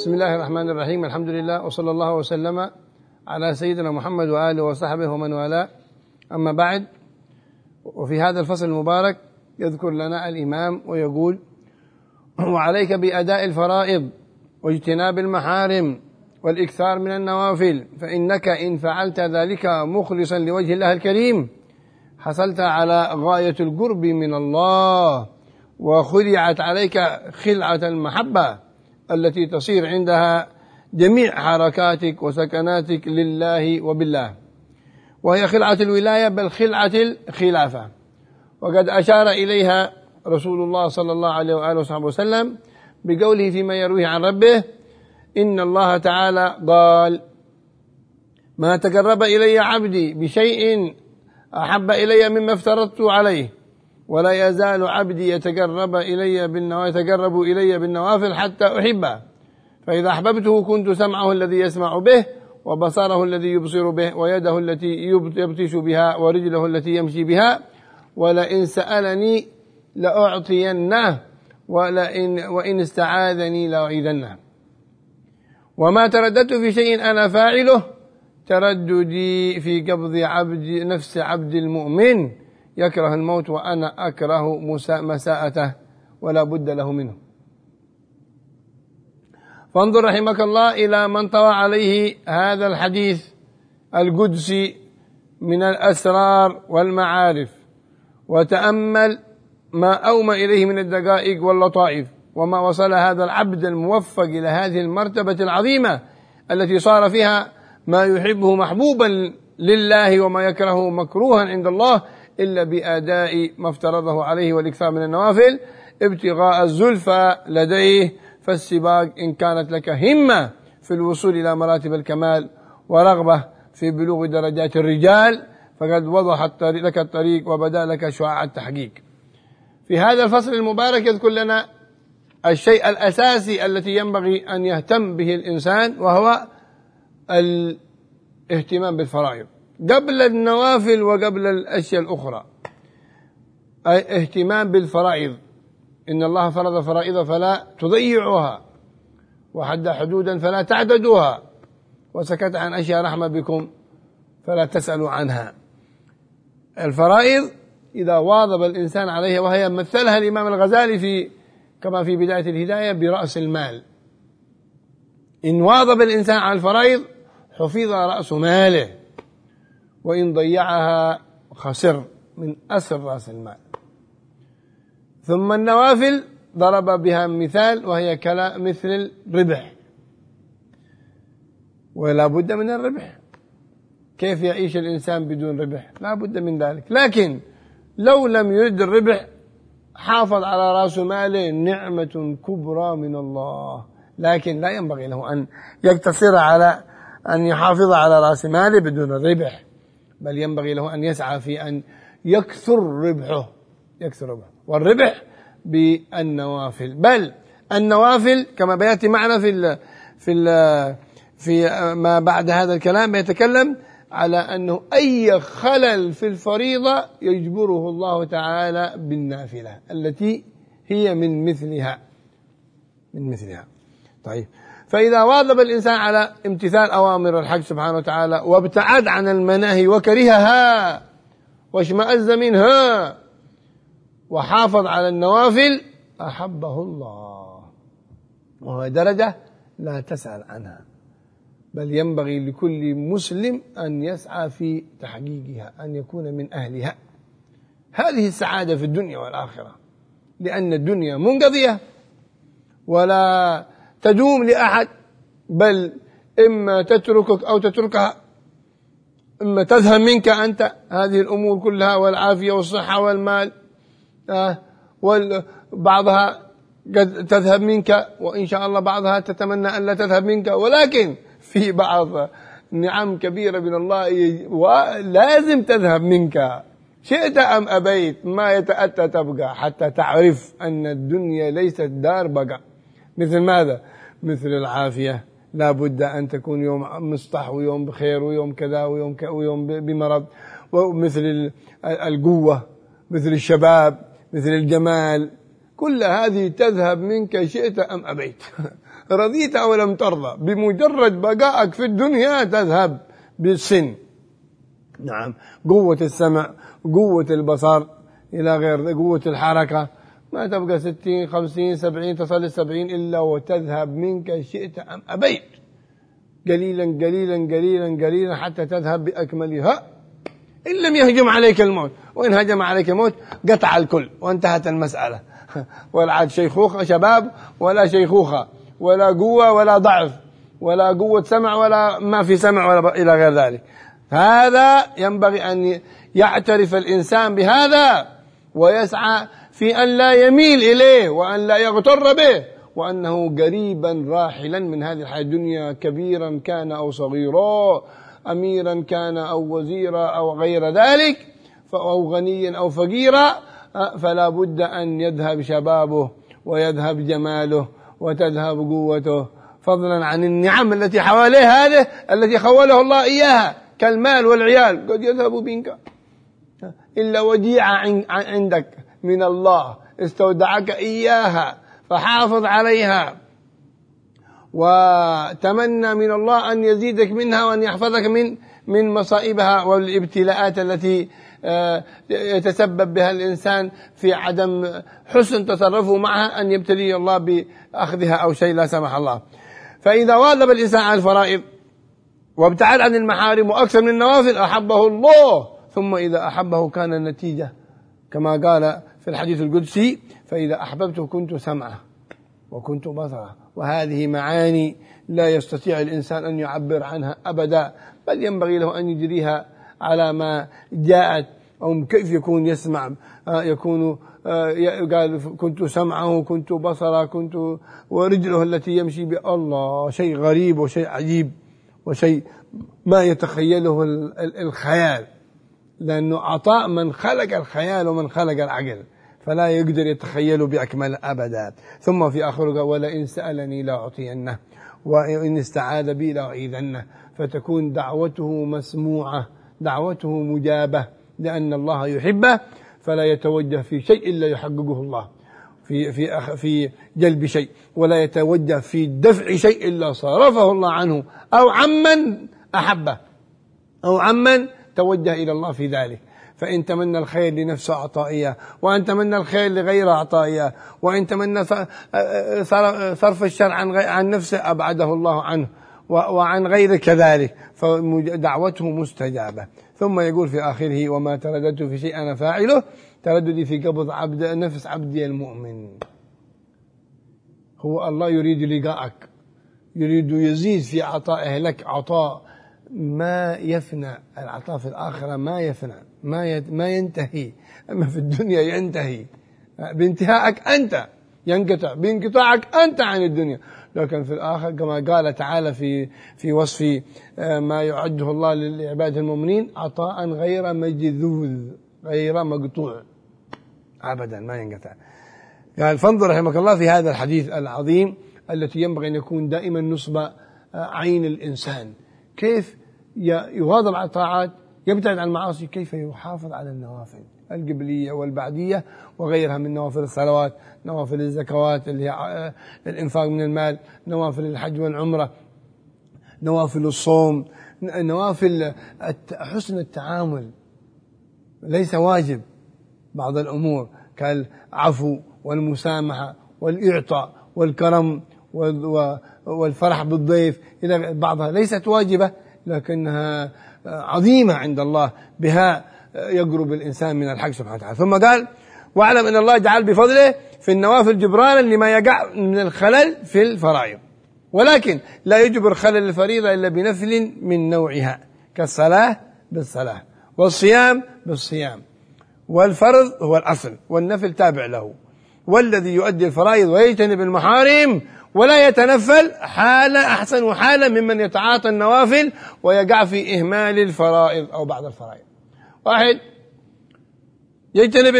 بسم الله الرحمن الرحيم الحمد لله وصلى الله وسلم على سيدنا محمد وآله وصحبه ومن والاه أما بعد وفي هذا الفصل المبارك يذكر لنا الإمام ويقول وعليك بأداء الفرائض واجتناب المحارم والإكثار من النوافل فإنك إن فعلت ذلك مخلصا لوجه الله الكريم حصلت على غاية القرب من الله وخلعت عليك خلعة المحبة التي تصير عندها جميع حركاتك وسكناتك لله وبالله. وهي خلعة الولاية بل خلعة الخلافة. وقد أشار إليها رسول الله صلى الله عليه وآله وصحبه وسلم بقوله فيما يرويه عن ربه إن الله تعالى قال ما تقرب إلي عبدي بشيء أحب إلي مما افترضت عليه. ولا يزال عبدي يتقرب إلي بالنوافل يتقرب إلي بالنوافل حتى أحبه. فإذا أحببته كنت سمعه الذي يسمع به وبصره الذي يبصر به ويده التي يبطش بها ورجله التي يمشي بها. ولئن سألني لأعطينه ولئن وإن استعاذني لأعيذنه. وما ترددت في شيء أنا فاعله ترددي في قبض عبد نفس عبد المؤمن. يكره الموت وأنا أكره مساءته ولا بد له منه. فانظر رحمك الله إلى من طوى عليه هذا الحديث القدسي من الأسرار والمعارف وتأمل ما أومى إليه من الدقائق واللطائف وما وصل هذا العبد الموفق إلى هذه المرتبة العظيمة التي صار فيها ما يحبه محبوبا لله وما يكرهه مكروها عند الله إلا بأداء ما افترضه عليه والإكثار من النوافل ابتغاء الزلفى لديه فالسباق إن كانت لك همة في الوصول إلى مراتب الكمال ورغبة في بلوغ درجات الرجال فقد وضحت لك الطريق وبدأ لك شعاع التحقيق. في هذا الفصل المبارك يذكر لنا الشيء الأساسي التي ينبغي أن يهتم به الإنسان وهو الاهتمام بالفرائض. قبل النوافل وقبل الأشياء الأخرى. اهتمام بالفرائض. إن الله فرض فرائض فلا تضيعوها. وحد حدودا فلا تعتدوها وسكت عن أشياء رحمة بكم فلا تسألوا عنها. الفرائض إذا واظب الإنسان عليها وهي مثلها الإمام الغزالي في كما في بداية الهداية برأس المال. إن واظب الإنسان على الفرائض حفظ رأس ماله. وإن ضيعها خسر من أسر رأس المال. ثم النوافل ضرب بها مثال وهي كلا مثل الربح. ولا بد من الربح. كيف يعيش الإنسان بدون ربح؟ لا بد من ذلك. لكن لو لم يرد الربح حافظ على رأس ماله نعمة كبرى من الله. لكن لا ينبغي له أن يقتصر على أن يحافظ على رأس ماله بدون الربح. بل ينبغي له أن يسعى في أن يكثر ربحه يكثر ربحه. والربح بالنوافل. بل النوافل كما بيأتي معنا في ال في ال في ما بعد هذا الكلام يتكلم على أنه أي خلل في الفريضة يجبره الله تعالى بالنافلة التي هي من مثلها. من مثلها. طيب. فإذا واظب الإنسان على امتثال أوامر الحق سبحانه وتعالى وابتعد عن المناهي وكرهها واشمأز منها وحافظ على النوافل أحبه الله. وهو درجة لا تسأل عنها. بل ينبغي لكل مسلم أن يسعى في تحقيقها أن يكون من أهلها. هذه السعادة في الدنيا والآخرة لأن الدنيا منقضية ولا تدوم لأحد بل إما تتركك أو تتركها إما تذهب منك أنت هذه الأمور كلها والعافية والصحة والمال آه وبعضها قد تذهب منك وإن شاء الله بعضها تتمنى أن لا تذهب منك ولكن في بعض نعم كبيرة من الله لازم تذهب منك. شئت أم أبيت ما يتأتى تبقى حتى تعرف أن الدنيا ليست دار بقى مثل ماذا؟ مثل العافية. لا بد أن تكون يوم مصطح ويوم بخير ويوم كذا ويوم ويوم بمرض. ومثل القوة مثل الشباب مثل الجمال. كل هذه تذهب منك شئت أم أبيت. رضيت أو لم ترضى. بمجرد بقائك في الدنيا تذهب بالسن. نعم. قوة السمع قوة البصر. إلى غير قوة الحركة. ما تبقى ستين خمسين سبعين تصل السبعين إلا وتذهب منك شئت أم أبيت. قليلا قليلا قليلا قليلا حتى تذهب بأكملها. إن لم يهجم عليك الموت. وإن هجم عليك الموت قطع الكل وانتهت المسألة. ولا عاد شيخوخة شباب ولا شيخوخة. ولا قوة ولا ضعف. ولا قوة سمع ولا ما في سمع ولا إلى غير ذلك. هذا ينبغي أن يعترف الإنسان بهذا ويسعى في أن لا يميل إليه وأن لا يغتر به وأنه قريبا راحلا من هذه الحياة الدنيا كبيرا كان أو صغيرا أميرا كان أو وزيرا أو غير ذلك أو غنيا أو فقيرا فلا بد أن يذهب شبابه ويذهب جماله وتذهب قوته. فضلا عن النعم التي حواليه هذه التي خوله الله إياها كالمال والعيال. قد يذهب منك إلا وديعة عندك. من الله استودعك إياها فحافظ عليها وتمنى من الله أن يزيدك منها وأن يحفظك من من مصائبها والابتلاءات التي آه، يتسبب بها الإنسان في عدم حسن تصرفه معها أن يبتليه الله بأخذها أو شيء لا سمح الله فإذا واظب الإنسان على الفرائض وابتعد عن المحارم وأكثر من النوافل أحبه الله ثم إذا أحبه كان النتيجة كما قال في الحديث القدسي فإذا أحببته كنت سمعة وكنت بصرة. وهذه معاني لا يستطيع الإنسان أن يعبر عنها أبدا بل ينبغي له أن يجريها على ما جاءت أو كيف يكون يسمع آه، يكون آه، قال كنت سمعه كنت بصرة كنت ورجله التي يمشي بها الله شيء غريب وشيء عجيب وشيء ما يتخيله الخيال. لأنه عطاء من خلق الخيال ومن خلق العقل. فلا يقدر يتخيله بأكمل أبدا. ثم في آخر قال ولئن سألني لأعطينه وإن استعاذ بي لأعيذنه. فتكون دعوته مسموعة دعوته مجابة لأن الله يحبه فلا يتوجه في شيء إلا يحققه الله. في في في جلب شيء ولا يتوجه في دفع شيء إلا صرفه الله عنه. أو عمن أحبه أو عمن توجه إلى الله في ذلك. فإن تمنى الخير لنفسه أعطائية وأن تمنى الخير لغير أعطائية وإن تمنى صرف الشر عن عن نفسه أبعده الله عنه وعن غيره كذلك فدعوته مستجابة. ثم يقول في آخره وما ترددت في شيء أنا فاعله ترددي في قبض عبد نفس عبدي المؤمن. هو الله يريد لقاءك يريد يزيد في عطائه لك عطاء ما يفنى العطاء في الآخرة ما يفنى ما ما ينتهي. أما في الدنيا ينتهي. بانتهائك أنت ينقطع. بانقطاعك أنت عن الدنيا. لكن في الآخر كما قال تعالى في في وصف آه، ما يعده الله لعباده المؤمنين عطاء غير مجذوذ غير مقطوع. أبدا ما ينقطع. قال فانظر رحمك الله في هذا الحديث العظيم التي ينبغي أن يكون دائما نصب آه، عين الإنسان. كيف يواظب على الطاعات يبتعد عن المعاصي كيف يحافظ على النوافل القبلية والبعدية وغيرها من نوافل الصلوات نوافل الزكوات اللي هي آه، الإنفاق من المال نوافل الحج والعمرة نوافل الصوم نوافل حسن التعامل. ليس واجب بعض الأمور كالعفو والمسامحة والإعطاء والكرم والفرح بالضيف إلى بعضها ليست واجبة. لكنها عظيمة عند الله بها يقرب الإنسان من الحق سبحانه وتعالى. ثم قال واعلم أن الله جعل بفضله في النوافل جبرانا لما يقع من الخلل في الفرائض. ولكن لا يجبر خلل الفريضة إلا بنفل من نوعها كالصلاة بالصلاة والصيام بالصيام. والفرض هو الأصل والنفل تابع له. والذي يؤدي الفرائض ويجتنب المحارم ولا يتنفل حالة أحسن حالة ممن يتعاطى النوافل ويقع في إهمال الفرائض أو بعض الفرائض. واحد يجتنب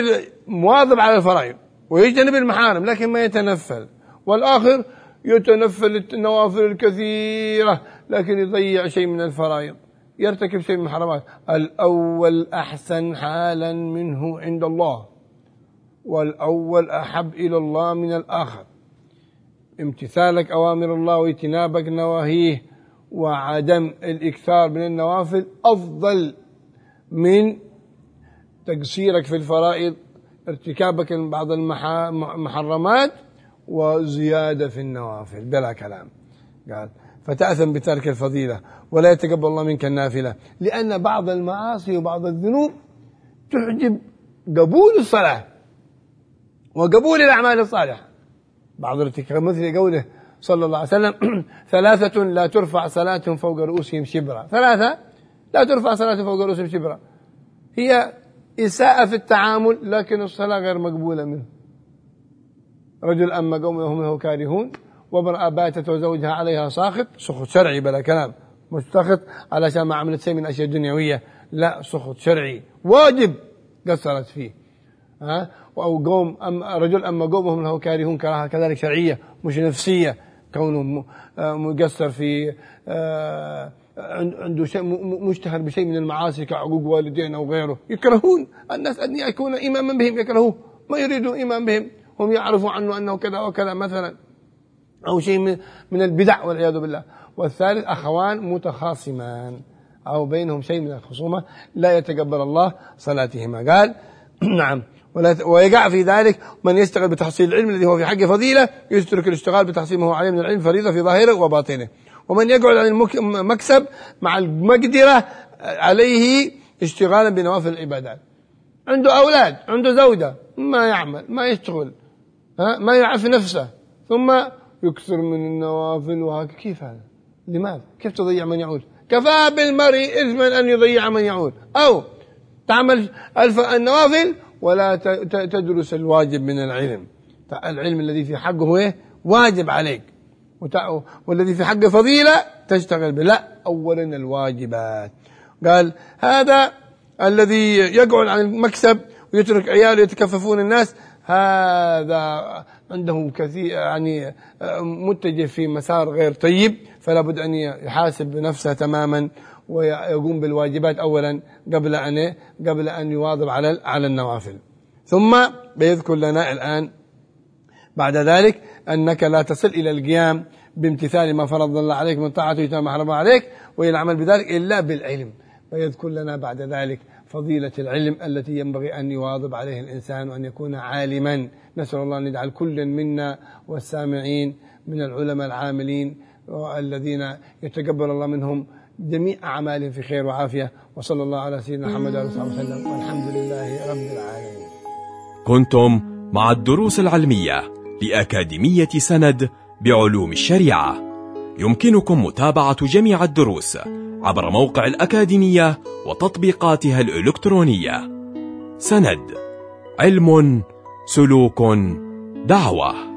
مواظب على الفرائض ويجتنب المحارم لكن ما يتنفل. والآخر يتنفل النوافل الكثيرة لكن يضيع شيء من الفرائض يرتكب شيء من الحرامات الأول أحسن حالا منه عند الله والأول أحب إلى الله من الآخر. امتثالك أوامر الله واجتنابك نواهيه وعدم الإكثار من النوافل أفضل من تقصيرك في الفرائض ارتكابك بعض المحرمات وزيادة في النوافل. بلا كلام. قال فتأثم بترك الفضيلة ولا يتقبل الله منك النافلة لأن بعض المعاصي وبعض الذنوب تحجب قبول الصلاة وقبول الأعمال الصالحة. بعض الارتكاب مثل قوله صلى الله عليه وسلم ثلاثة لا ترفع صلاتهم فوق رؤوسهم شبرا. ثلاثة لا ترفع صلاتهم فوق رؤوسهم شبرا. هي إساءة في التعامل لكن الصلاة غير مقبولة منه. رجل أما قومه هم له كارهون وامرأة باتت وزوجها عليها ساخط. سخط شرعي بلا كلام. مش سخط علشان ما عملت شيء من أشياء دنيوية. لا سخط شرعي. واجب قصرت فيه. أو قوم أم رجل أما قومهم له كارهون كراهة كذلك شرعية مش نفسية. كونه آه، مقصر في آه، عنده شيء مشتهر بشيء من المعاصي كعقوق والدين أو غيره. يكرهون الناس أن يكون إماما بهم يكرهوه. ما يريدون إيمان بهم. هم يعرفوا عنه أنه كذا وكذا مثلا. أو شيء من البدع والعياذ بالله. والثالث أخوان متخاصمان. أو بينهم شيء من الخصومة. لا يتقبل الله صلاتهما. قال نعم. ويقع في ذلك من يشتغل بتحصيل العلم الذي هو في حقه فضيلة يترك الاشتغال بتحصيل ما هو عليه من العلم فريضة في ظاهره وباطنه. ومن يقعد عن المكسب مع المقدرة عليه اشتغالا بنوافل العبادات. عنده أولاد عنده زوجة ما يعمل ما يشتغل ها ما يعرف نفسه. ثم يكثر من النوافل وهكذا كيف هذا؟ لماذا؟ كيف تضيع من يعود؟ كفى بالمرء إثما أن يضيع من يعود. أو تعمل النوافل ولا تدرس الواجب من العلم. العلم الذي في حقه هو إيه؟ واجب عليك. والذي في حقه فضيلة تشتغل به. لا أولا الواجبات. قال هذا الذي يقعد عن المكسب ويترك عياله يتكففون الناس هذا عنده كثير يعني متجه في مسار غير طيب فلا بد أن يحاسب نفسه تماما. ويقوم بالواجبات أولا قبل أن قبل أن يواظب على على النوافل. ثم بيذكر لنا الآن بعد ذلك أنك لا تصل إلى القيام بامتثال ما فرض الله عليك من طاعته ما حرم عليك وإلى العمل بذلك إلا بالعلم. ويذكر لنا بعد ذلك فضيلة العلم التي ينبغي أن يواظب عليه الإنسان وأن يكون عالما. نسأل الله أن يجعل كل منا والسامعين من العلماء العاملين الذين يتقبل الله منهم جميع أعمالهم في خير وعافية وصلى الله على سيدنا محمد وعلى آله وسلم والحمد لله رب العالمين. كنتم مع الدروس العلمية لأكاديمية سند بعلوم الشريعة. يمكنكم متابعة جميع الدروس عبر موقع الأكاديمية وتطبيقاتها الإلكترونية. سند علم سلوك دعوة.